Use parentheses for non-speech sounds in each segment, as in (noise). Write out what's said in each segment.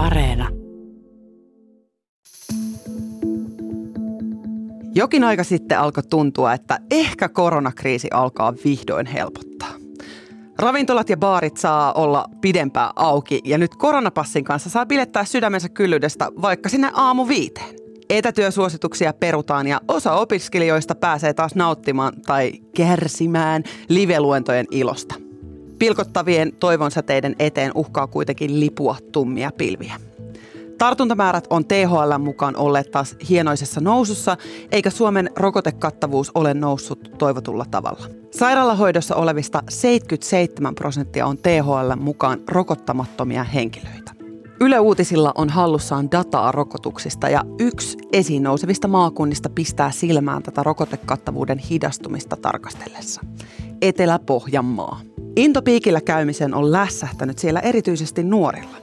Areena. Jokin aika sitten alkoi tuntua, että ehkä koronakriisi alkaa vihdoin helpottaa. Ravintolat ja baarit saa olla pidempään auki ja nyt koronapassin kanssa saa bilettää sydämensä kyllyydestä vaikka sinne aamu viiteen. Etätyösuosituksia perutaan ja osa opiskelijoista pääsee taas nauttimaan tai kärsimään live-luentojen ilosta. Pilkottavien toivonsäteiden eteen uhkaa kuitenkin lipua tummia pilviä. Tartuntamäärät on THL mukaan olleet taas hienoisessa nousussa, eikä Suomen rokotekattavuus ole noussut toivotulla tavalla. Sairaalahoidossa olevista 77 prosenttia on THL mukaan rokottamattomia henkilöitä. Yle Uutisilla on hallussaan dataa rokotuksista ja yksi esiin nousevista maakunnista pistää silmään tätä rokotekattavuuden hidastumista tarkastellessa. Etelä-Pohjanmaa. Intopiikillä käymisen on lässähtänyt siellä erityisesti nuorilla.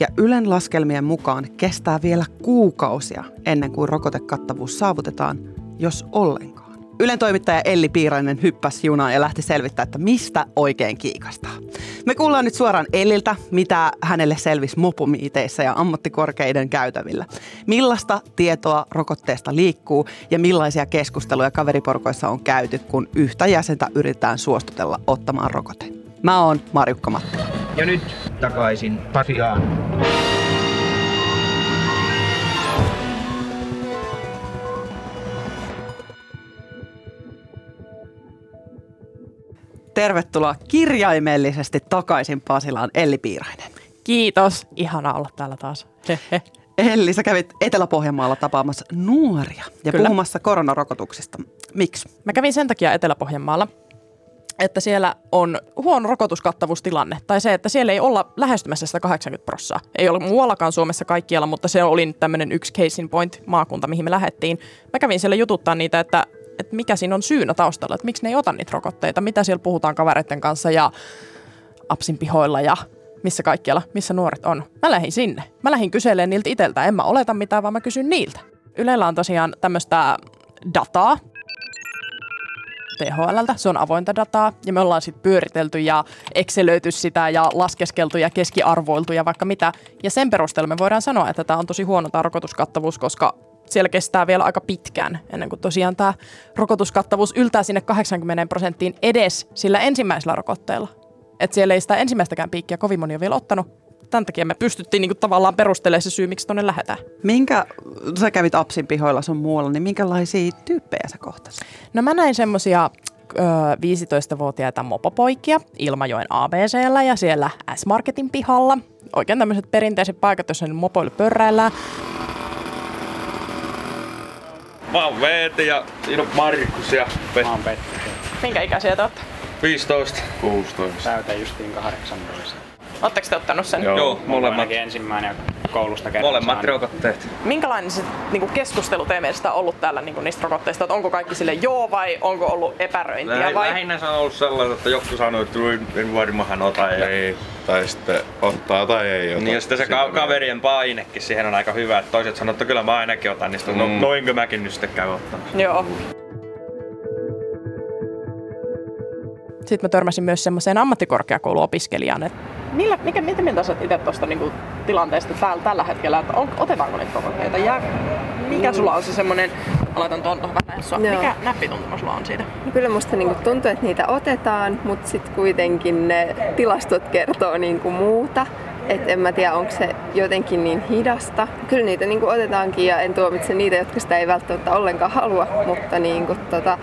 Ja Ylen laskelmien mukaan kestää vielä kuukausia ennen kuin rokotekattavuus saavutetaan, jos ollenkaan. Ylen toimittaja Elli Piirainen hyppäsi junaan ja lähti selvittämään, että mistä oikein kiikastaa. Me kuullaan nyt suoraan Elliltä, mitä hänelle selvisi mopomiiteissä ja ammattikorkeiden käytävillä. Millaista tietoa rokotteesta liikkuu ja millaisia keskusteluja kaveriporkoissa on käyty, kun yhtä jäsentä yritetään suostutella ottamaan rokote. Mä oon Marjukka Mattila. Ja nyt takaisin Pasiaan. Tervetuloa kirjaimellisesti takaisin Pasilaan Elli Piirainen. Kiitos. Ihana olla täällä taas. Hehe. Elli, sä kävit Etelä-Pohjanmaalla tapaamassa nuoria ja Kyllä. puhumassa koronarokotuksista. Miksi? Mä kävin sen takia Etelä-Pohjanmaalla, että siellä on huono rokotuskattavuustilanne. Tai se, että siellä ei olla lähestymässä sitä 80 prossaa. Ei ole muuallakaan Suomessa kaikkialla, mutta se oli nyt tämmöinen yksi case in point maakunta, mihin me lähdettiin. Mä kävin siellä jututtaa niitä, että, että mikä siinä on syynä taustalla, että miksi ne ei ota niitä rokotteita, mitä siellä puhutaan kavereiden kanssa ja apsin pihoilla ja missä kaikkialla, missä nuoret on. Mä lähdin sinne. Mä lähdin kyselemään niiltä itseltä. En mä oleta mitään, vaan mä kysyn niiltä. Ylellä on tosiaan tämmöistä dataa, THLltä. Se on avointa dataa ja me ollaan sitten pyöritelty ja excelöity sitä ja laskeskeltu ja keskiarvoiltu ja vaikka mitä. Ja sen perusteella me voidaan sanoa, että tämä on tosi huono tämä rokotuskattavuus, koska siellä kestää vielä aika pitkään ennen kuin tosiaan tämä rokotuskattavuus yltää sinne 80 prosenttiin edes sillä ensimmäisellä rokotteella. Että siellä ei sitä ensimmäistäkään piikkiä kovin moni ole vielä ottanut. Tämän takia me pystyttiin niinku tavallaan perustelemaan se syy, miksi tuonne lähdetään. Minkä, sä kävit Apsin pihoilla sun muualla, niin minkälaisia tyyppejä sä kohtasit? No mä näin semmosia ö, 15-vuotiaita mopopoikia Ilmajoen ABCllä ja siellä S-Marketin pihalla. Oikein tämmöiset perinteiset paikat, joissa nyt mopoille pörräillään. Mä oon Veeti ja siinä on Markus ja Pe- Mä oon Petteri. Minkä ikäisiä te olette? 15. 16. Täytän justiin 18. Oletteko te ottanut sen? Joo, on molemmat, ainakin ensimmäinen koulusta kerran molemmat rokotteet. Minkälainen se niinku keskustelu teidän mielestä on ollut täällä niinku niistä rokotteista? Että onko kaikki sille joo vai onko ollut epäröintiä? Lähi- vai? Lähinnä se on ollut sellaista, että joku sanoi, että en- en varmaan ota. Ja, Ei, tai sitten ottaa tai ei ota. niin ja sitten se ka- kaverien painekin siihen on aika hyvä, että toiset sanoo, että kyllä mä ainakin otan, niin sitten, no, Mm. noinko mäkin nyt sitten käyn ottaa. Joo. Sitten mä törmäsin myös semmoiseen ammattikorkeakouluopiskelijaan, että Millä, mikä, mitä mieltä sä itse tuosta niinku, tilanteesta täällä, tällä hetkellä, että on, otetaanko niitä rokotteita ja mikä sulla on se semmoinen, aloitan tuon tuohon vähän Joo. mikä näppituntuma sulla on siitä? No Kyllä musta niinku tuntuu, että niitä otetaan, mutta sitten kuitenkin ne tilastot kertoo niinku muuta. Et en mä tiedä, onko se jotenkin niin hidasta. Kyllä niitä niinku otetaankin ja en tuomitse niitä, jotka sitä ei välttämättä ollenkaan halua, mutta niinku tota,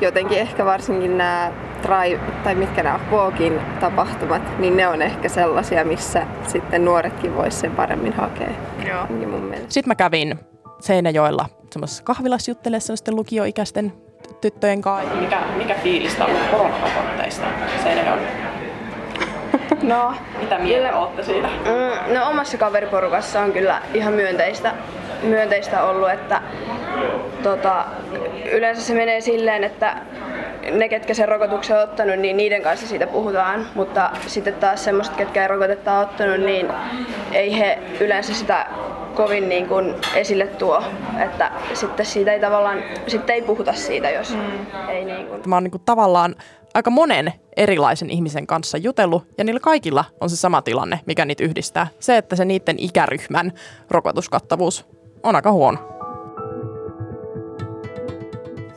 jotenkin ehkä varsinkin nämä trai, tai mitkä nämä Walkin tapahtumat, niin ne on ehkä sellaisia, missä sitten nuoretkin vois sen paremmin hakea. Joo. Niin mun mielestä. Sitten mä kävin Seinäjoella semmoisessa kahvilassa juttelemaan semmoisten lukioikäisten tyttöjen kanssa. Mikä, mikä fiilistä on koronarokotteista Seinäjoella? (laughs) No, Mitä mieltä olette siitä? mm, no omassa kaveriporukassa on kyllä ihan myönteistä, myönteistä ollut, että tota, yleensä se menee silleen, että ne, ketkä sen rokotuksen on ottanut, niin niiden kanssa siitä puhutaan, mutta sitten taas semmoiset, ketkä ei rokotetta ole ottanut, niin ei he yleensä sitä kovin niin kuin esille tuo, että sitten siitä ei tavallaan, sitten ei puhuta siitä, jos mm. ei niin kuin Mä oon niinku tavallaan aika monen erilaisen ihmisen kanssa jutellut, ja niillä kaikilla on se sama tilanne, mikä niitä yhdistää. Se, että se niiden ikäryhmän rokotuskattavuus on aika huono.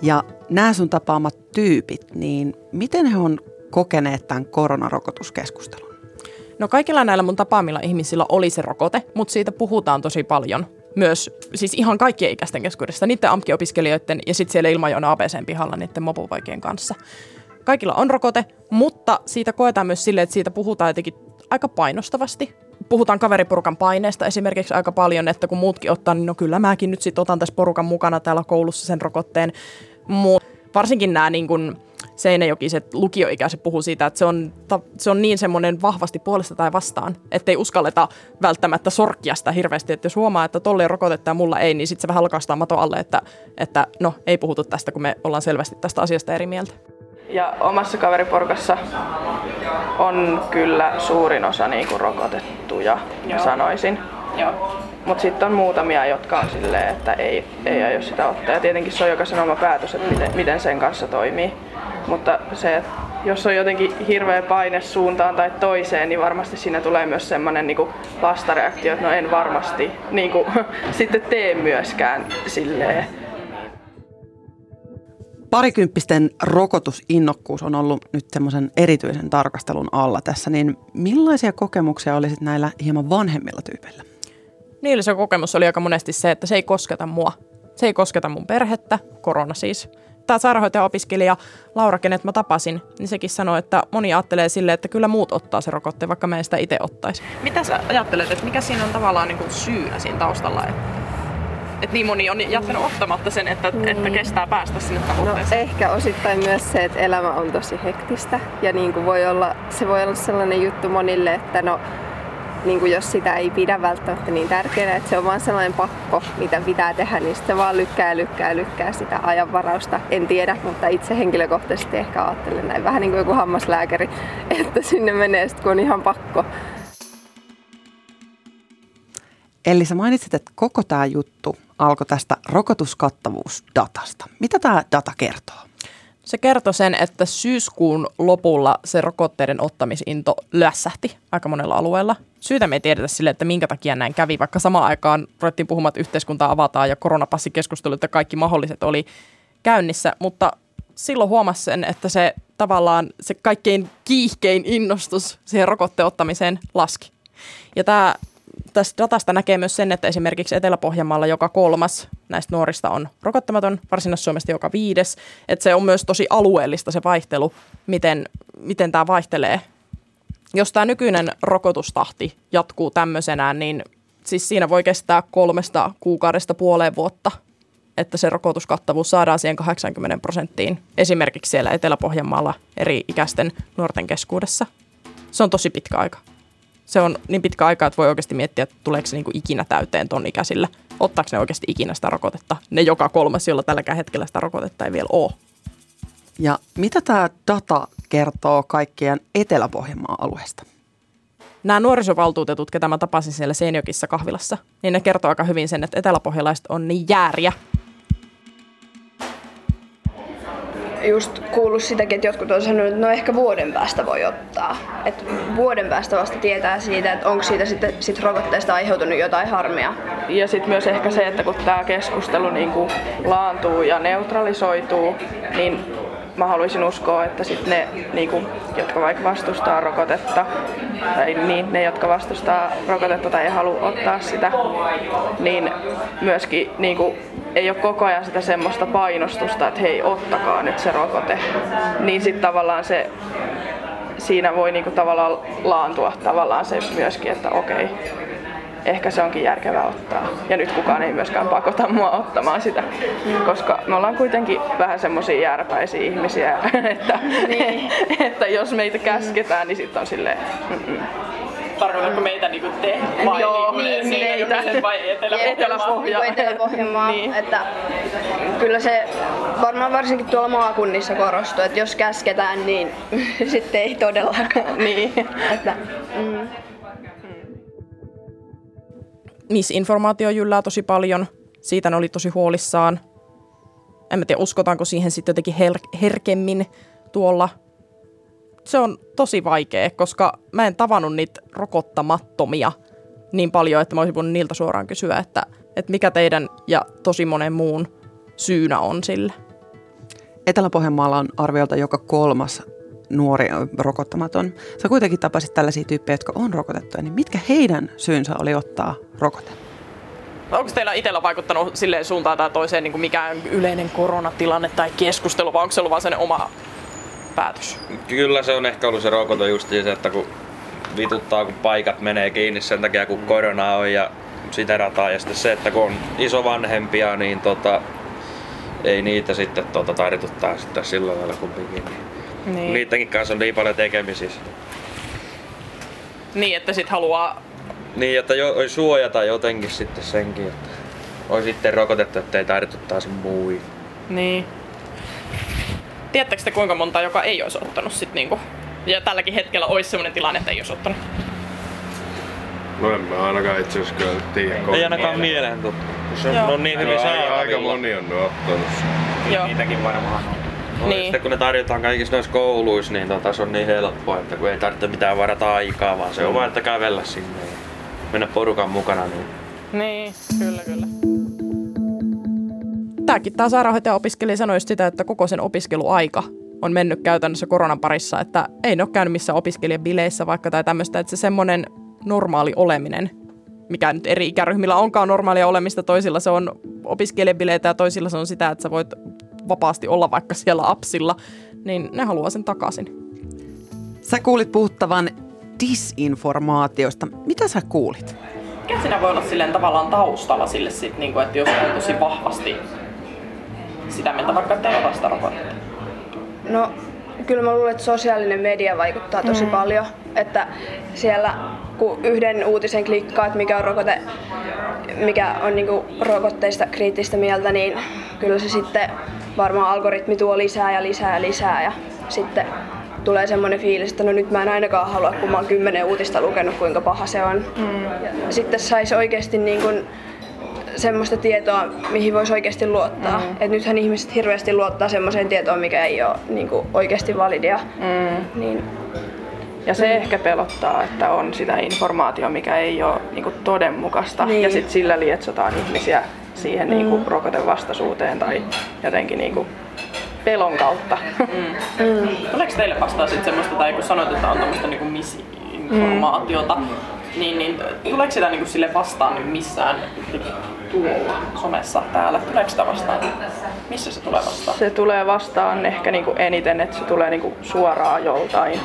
Ja nämä sun tapaamat tyypit, niin miten he on kokeneet tämän koronarokotuskeskustelun? No kaikilla näillä mun tapaamilla ihmisillä oli se rokote, mutta siitä puhutaan tosi paljon. Myös siis ihan kaikkien ikäisten keskuudessa, niiden AMK-opiskelijoiden ja sitten siellä ilmajoona ABCn pihalla niiden mopovaikien kanssa. Kaikilla on rokote, mutta siitä koetaan myös silleen, että siitä puhutaan jotenkin aika painostavasti. Puhutaan kaveriporukan paineesta esimerkiksi aika paljon, että kun muutkin ottaa, niin no kyllä mäkin nyt sitten otan tässä porukan mukana täällä koulussa sen rokotteen. Mutta varsinkin nämä niin kun Seinäjokiset lukioikäiset puhuu siitä, että se on, se on niin semmoinen vahvasti puolesta tai vastaan, ettei uskalleta välttämättä sorkia sitä hirveästi. Että jos huomaa, että tolle rokotetta ja mulla ei, niin sitten se vähän halkaistaan mato alle, että, että no ei puhutu tästä, kun me ollaan selvästi tästä asiasta eri mieltä. Ja omassa kaveriporukassa on kyllä suurin osa niin kuin rokotettuja, Joo. sanoisin. Mutta sitten on muutamia, jotka on silleen, että ei, ei aio sitä ottaa. Ja tietenkin se on jokaisen oma päätös, että miten, miten sen kanssa toimii. Mutta se, että jos on jotenkin hirveä paine suuntaan tai toiseen, niin varmasti siinä tulee myös semmoinen niin vastareaktio, että no en varmasti niin kuin, (laughs) sitten tee myöskään silleen. Parikymppisten rokotusinnokkuus on ollut nyt semmoisen erityisen tarkastelun alla tässä, niin millaisia kokemuksia olisit näillä hieman vanhemmilla tyypeillä? Niillä se kokemus oli aika monesti se, että se ei kosketa mua. Se ei kosketa mun perhettä, korona siis. Tämä sairaanhoitaja-opiskelija Laura, kenet mä tapasin, niin sekin sanoi, että moni ajattelee silleen, että kyllä muut ottaa se rokotteen, vaikka mä en sitä itse ottaisi. Mitä sä ajattelet, että mikä siinä on tavallaan niin kuin syynä siinä taustalla? Että että niin moni on jättänyt ottamatta sen, että, niin. että kestää päästä sinne tavoitteeseen? No, ehkä osittain myös se, että elämä on tosi hektistä ja niin kuin voi olla, se voi olla sellainen juttu monille, että no niin kuin jos sitä ei pidä välttämättä niin tärkeänä, että se on vaan sellainen pakko, mitä pitää tehdä, niin sitten vaan lykkää lykkää lykkää sitä ajanvarausta. En tiedä, mutta itse henkilökohtaisesti ehkä ajattelen näin vähän niin kuin joku hammaslääkäri, (laughs) että sinne menee sitten kun on ihan pakko. Eli sä mainitsit, että koko tämä juttu alkoi tästä rokotuskattavuusdatasta. Mitä tämä data kertoo? Se kertoi sen, että syyskuun lopulla se rokotteiden ottamisinto lässähti aika monella alueella. Syytä me ei tiedetä sille, että minkä takia näin kävi, vaikka samaan aikaan ruvettiin puhumaan, että yhteiskuntaa avataan ja koronapassikeskustelut ja kaikki mahdolliset oli käynnissä, mutta silloin huomasi sen, että se tavallaan se kaikkein kiihkein innostus siihen rokotteen ottamiseen laski. Ja tämä tästä datasta näkee myös sen, että esimerkiksi Etelä-Pohjanmaalla joka kolmas näistä nuorista on rokottamaton, Varsinais-Suomesta joka viides. Että se on myös tosi alueellista se vaihtelu, miten, miten tämä vaihtelee. Jos tämä nykyinen rokotustahti jatkuu tämmöisenään, niin siis siinä voi kestää kolmesta kuukaudesta puoleen vuotta, että se rokotuskattavuus saadaan siihen 80 prosenttiin, esimerkiksi siellä Etelä-Pohjanmaalla eri ikäisten nuorten keskuudessa. Se on tosi pitkä aika se on niin pitkä aika, että voi oikeasti miettiä, että tuleeko se niinku ikinä täyteen ton ikäisillä. Ottaako ne oikeasti ikinä sitä rokotetta? Ne joka kolmas, jolla tällä hetkellä sitä rokotetta ei vielä ole. Ja mitä tämä data kertoo kaikkien Etelä-Pohjanmaan alueesta? Nämä nuorisovaltuutetut, ketä mä tapasin siellä Seinäjokissa kahvilassa, niin ne kertoo aika hyvin sen, että eteläpohjalaiset on niin jääriä just kuullut sitäkin, että jotkut on sanonut, että no ehkä vuoden päästä voi ottaa. Et vuoden päästä vasta tietää siitä, että onko siitä sitten sit rokotteesta aiheutunut jotain harmia. Ja sitten myös ehkä se, että kun tämä keskustelu niinku laantuu ja neutralisoituu, niin mä haluaisin uskoa, että sit ne, niinku, jotka vaikka vastustaa rokotetta, tai niin, ne, jotka vastustaa rokotetta tai ei halua ottaa sitä, niin myöskin niinku, ei ole koko ajan sitä semmoista painostusta, että hei, ottakaa nyt se rokote. Niin sitten tavallaan se, siinä voi niinku tavallaan laantua tavallaan se myöskin, että okei, ehkä se onkin järkevää ottaa. Ja nyt kukaan ei myöskään pakota mua ottamaan sitä, koska me ollaan kuitenkin vähän semmoisia järpäisiä ihmisiä, (laughs) että, niin. (laughs) että jos meitä käsketään, niin sitten on silleen, mm-mm tarkoitatko meitä niinku te vai Joo, niin, niin meitä. vai Etelä-Pohjanmaa? Etelä-Pohjanmaa, (laughs) Etelä-Pohjanmaa niin. että kyllä se varmaan varsinkin tuolla maakunnissa korostuu, että jos käsketään, niin sitten ei todellakaan. niin. että, mm. Misinformaatio jyllää tosi paljon. Siitä ne oli tosi huolissaan. En mä tiedä, uskotaanko siihen sitten jotenkin her- herkemmin tuolla se on tosi vaikea, koska mä en tavannut niitä rokottamattomia niin paljon, että mä olisin voinut niiltä suoraan kysyä, että, että mikä teidän ja tosi monen muun syynä on sille. Etelä-Pohjanmaalla on arviolta joka kolmas nuori rokottamaton. Sä kuitenkin tapasit tällaisia tyyppejä, jotka on rokotettuja, niin mitkä heidän syynsä oli ottaa rokote? Onko teillä itsellä vaikuttanut silleen suuntaan tai toiseen niin kuin mikään yleinen koronatilanne tai keskustelu, vai onko se ollut vaan sen oma päätös? Kyllä se on ehkä ollut se rokote just se, että kun vituttaa, kun paikat menee kiinni sen takia, kun korona on ja sitä rataa. Ja sitten se, että kun on iso vanhempia, niin tota, ei niitä sitten tota, taidetuttaa sitten sillä lailla kumpikin. Niin. Niin. Niidenkin kanssa on niin paljon tekemisissä. Niin, että sit haluaa... Niin, että jo, suojata jotenkin sitten senkin, että on sitten rokotettu, ettei taidetuttaisi mui. Niin. Tiedättekö te kuinka monta, joka ei olisi ottanut sit niinku... Ja tälläkin hetkellä olisi sellainen tilanne, että ei olisi ottanut. No en mä ainakaan itse asiassa kyllä tiedä. Ei ainakaan mieleen tuttu. Se on, on niin hyvin No, aika, aika saatavilla. moni on ottanut sen. Joo. Niitäkin varmaan on. No, Niin. Sitten kun ne tarjotaan kaikissa noissa kouluissa, niin tota, se on niin helppoa, että kun ei tarvitse mitään varata aikaa, vaan se on vaan, että kävellä sinne ja mennä porukan mukana. Niin Niin, kyllä, kyllä. Tämäkin tämä sairaanhoitaja-opiskelija sanoi just sitä, että koko sen opiskeluaika on mennyt käytännössä koronan parissa, että ei ne ole käynyt missään opiskelijabileissä vaikka tai tämmöistä, että se semmoinen normaali oleminen, mikä nyt eri ikäryhmillä onkaan normaalia olemista, toisilla se on opiskelijabileitä ja toisilla se on sitä, että sä voit vapaasti olla vaikka siellä apsilla, niin ne haluaa sen takaisin. Sä kuulit puhuttavan disinformaatiosta. Mitä sä kuulit? Mikä siinä voi olla silleen tavallaan taustalla sille sit, niin kuin, että jos on tosi vahvasti sitä mieltä vaikka, että ei ota sitä rokotetta? No, kyllä mä luulen, että sosiaalinen media vaikuttaa tosi mm. paljon. Että siellä kun yhden uutisen klikkaa, että mikä on rokote, mikä on niinku rokotteista kriittistä mieltä, niin kyllä se sitten varmaan algoritmi tuo lisää ja lisää ja lisää. Ja sitten tulee semmoinen fiilis, että no nyt mä en ainakaan halua, kun mä oon kymmenen uutista lukenut, kuinka paha se on. Mm. Ja sitten saisi oikeasti niin kuin semmoista tietoa, mihin voisi oikeasti luottaa. Mm. Et nythän ihmiset hirveästi luottaa semmoiseen tietoon, mikä ei ole niin kuin oikeasti validia. Mm. Niin, Ja se ehkä pelottaa, että on sitä informaatiota, mikä ei ole niinku todenmukaista. Niin. Ja sitten sillä lietsotaan ihmisiä siihen mm. niinku rokotevastaisuuteen tai jotenkin niinku pelon kautta. Mm. Tuleeko teille vastaan sitten semmoista, tai kun sanoit, että on tämmöistä niinku misinformaatiota, mm. niin, niin tuleeko sitä niinku sille vastaan niin missään tuolla somessa täällä? Tuleeko sitä vastaan? Missä se tulee vastaan? Se tulee vastaan ehkä niinku eniten, että se tulee niinku suoraan joltain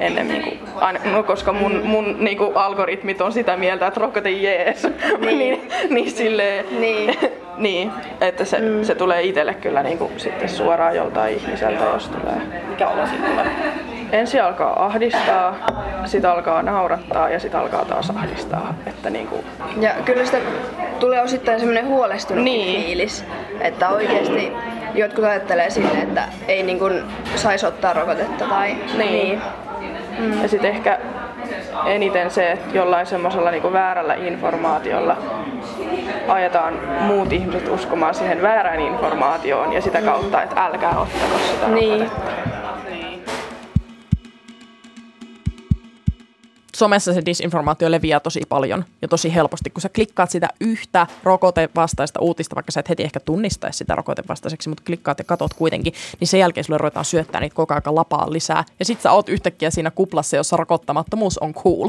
ennemmin kuin, aina, no koska mun, mun niinku algoritmit on sitä mieltä, että rokote jees, (laughs) niin, niin, niin silleen, Niin. (laughs) niin, että se, mm. se tulee itselle kyllä niinku sitten suoraan joltain ihmiseltä, jos tulee. Mikä olo siitä tulee? Ensin alkaa ahdistaa, sitten alkaa naurattaa ja sitten alkaa taas ahdistaa. Että niinku, Ja kyllä sitä tulee osittain semmoinen huolestunut Niin. fiilis, että oikeasti jotkut ajattelee silleen, että ei niin kuin saisi ottaa rokotetta tai Niin. Ja sitten ehkä eniten se, että jollain semmoisella niinku väärällä informaatiolla ajetaan muut ihmiset uskomaan siihen väärään informaatioon ja sitä kautta, että älkää ottako sitä Niin. rokotetta. Somessa se disinformaatio leviää tosi paljon ja tosi helposti. Kun sä klikkaat sitä yhtä rokotevastaista uutista, vaikka sä et heti ehkä tunnistaisi sitä rokotevastaiseksi, mutta klikkaat ja katot kuitenkin, niin sen jälkeen sulle ruvetaan syöttää niitä koko ajan lapaa lisää. Ja sit sä oot yhtäkkiä siinä kuplassa, jossa rokottamattomuus on cool.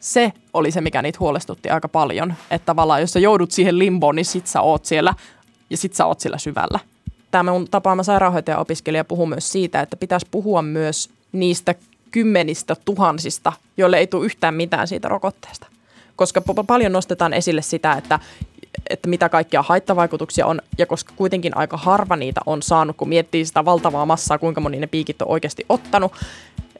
Se oli se, mikä niitä huolestutti aika paljon. Että tavallaan, jos sä joudut siihen limboon, niin sit sä oot siellä ja sit sä oot sillä syvällä. Tämä mun tapaama sairaanhoitaja-opiskelija puhuu myös siitä, että pitäisi puhua myös niistä kymmenistä tuhansista, joille ei tule yhtään mitään siitä rokotteesta. Koska pa- paljon nostetaan esille sitä, että, että mitä kaikkia haittavaikutuksia on, ja koska kuitenkin aika harva niitä on saanut, kun miettii sitä valtavaa massaa, kuinka moni ne piikit on oikeasti ottanut,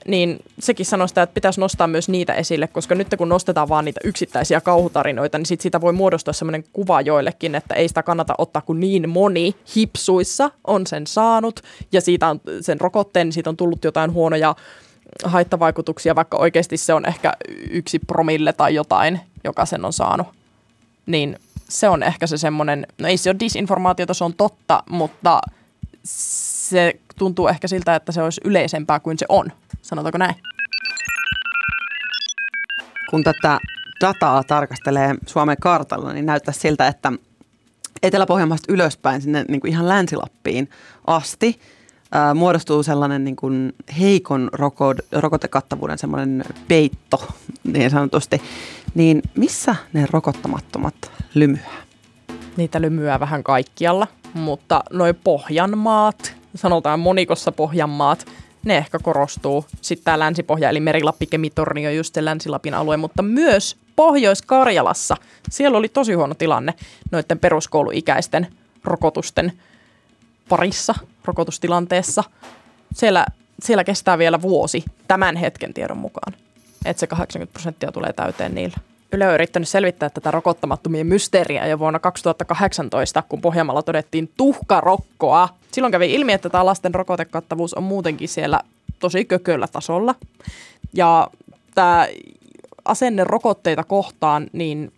niin sekin sanoo sitä, että pitäisi nostaa myös niitä esille, koska nyt kun nostetaan vaan niitä yksittäisiä kauhutarinoita, niin sit siitä voi muodostua sellainen kuva joillekin, että ei sitä kannata ottaa, kun niin moni hipsuissa on sen saanut, ja siitä on sen rokotteen, niin siitä on tullut jotain huonoja haittavaikutuksia, vaikka oikeasti se on ehkä yksi promille tai jotain, joka sen on saanut. Niin se on ehkä se semmoinen, no ei se ole disinformaatiota, se on totta, mutta se tuntuu ehkä siltä, että se olisi yleisempää kuin se on. Sanotaanko näin? Kun tätä dataa tarkastelee Suomen kartalla, niin näyttää siltä, että Etelä-Pohjanmaasta ylöspäin sinne niin kuin ihan Länsilappiin asti ää, muodostuu sellainen niin kuin heikon roko- rokotekattavuuden semmoinen peitto niin sanotusti. Niin missä ne rokottamattomat lymyää? Niitä lymyää vähän kaikkialla, mutta noin Pohjanmaat, sanotaan monikossa Pohjanmaat, ne ehkä korostuu. Sitten tämä Länsi-Pohja, eli Merilappi, Kemitorni on just se Länsi-Lapin alue, mutta myös Pohjois-Karjalassa. Siellä oli tosi huono tilanne noiden peruskouluikäisten rokotusten parissa, rokotustilanteessa. Siellä, siellä kestää vielä vuosi tämän hetken tiedon mukaan, että se 80 prosenttia tulee täyteen niillä. Yle on yrittänyt selvittää tätä rokottamattomien mysteeriä jo vuonna 2018, kun Pohjanmaalla todettiin tuhkarokkoa. Silloin kävi ilmi, että tämä lasten rokotekattavuus on muutenkin siellä tosi kököllä tasolla. Ja tämä asenne rokotteita kohtaan, niin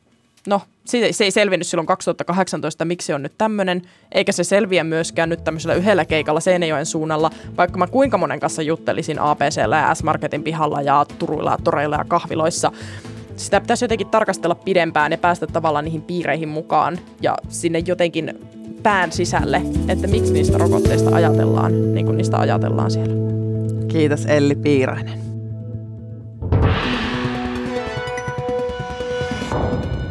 no, se, se ei selvinnyt silloin 2018, miksi on nyt tämmöinen, eikä se selviä myöskään nyt tämmöisellä yhdellä keikalla Seinäjoen suunnalla, vaikka mä kuinka monen kanssa juttelisin APCllä ja S-Marketin pihalla ja Turuilla ja Toreilla ja kahviloissa. Sitä pitäisi jotenkin tarkastella pidempään ja päästä tavallaan niihin piireihin mukaan ja sinne jotenkin pään sisälle, että miksi niistä rokotteista ajatellaan, niin kuin niistä ajatellaan siellä. Kiitos Elli Piirainen.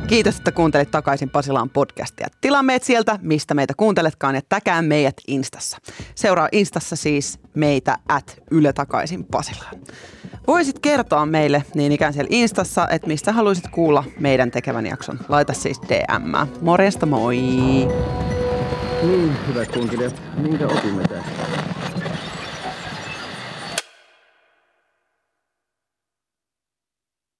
Kiitos, että kuuntelit takaisin Pasilaan podcastia. Tilaa meidät sieltä, mistä meitä kuunteletkaan ja täkää meidät Instassa. Seuraa Instassa siis meitä at Yle takaisin Pasilaan. Voisit kertoa meille niin ikään siellä Instassa, että mistä haluaisit kuulla meidän tekevän jakson. Laita siis DM. Morjesta moi! Niin, hyvät kuuntelijat, minkä opimme tästä?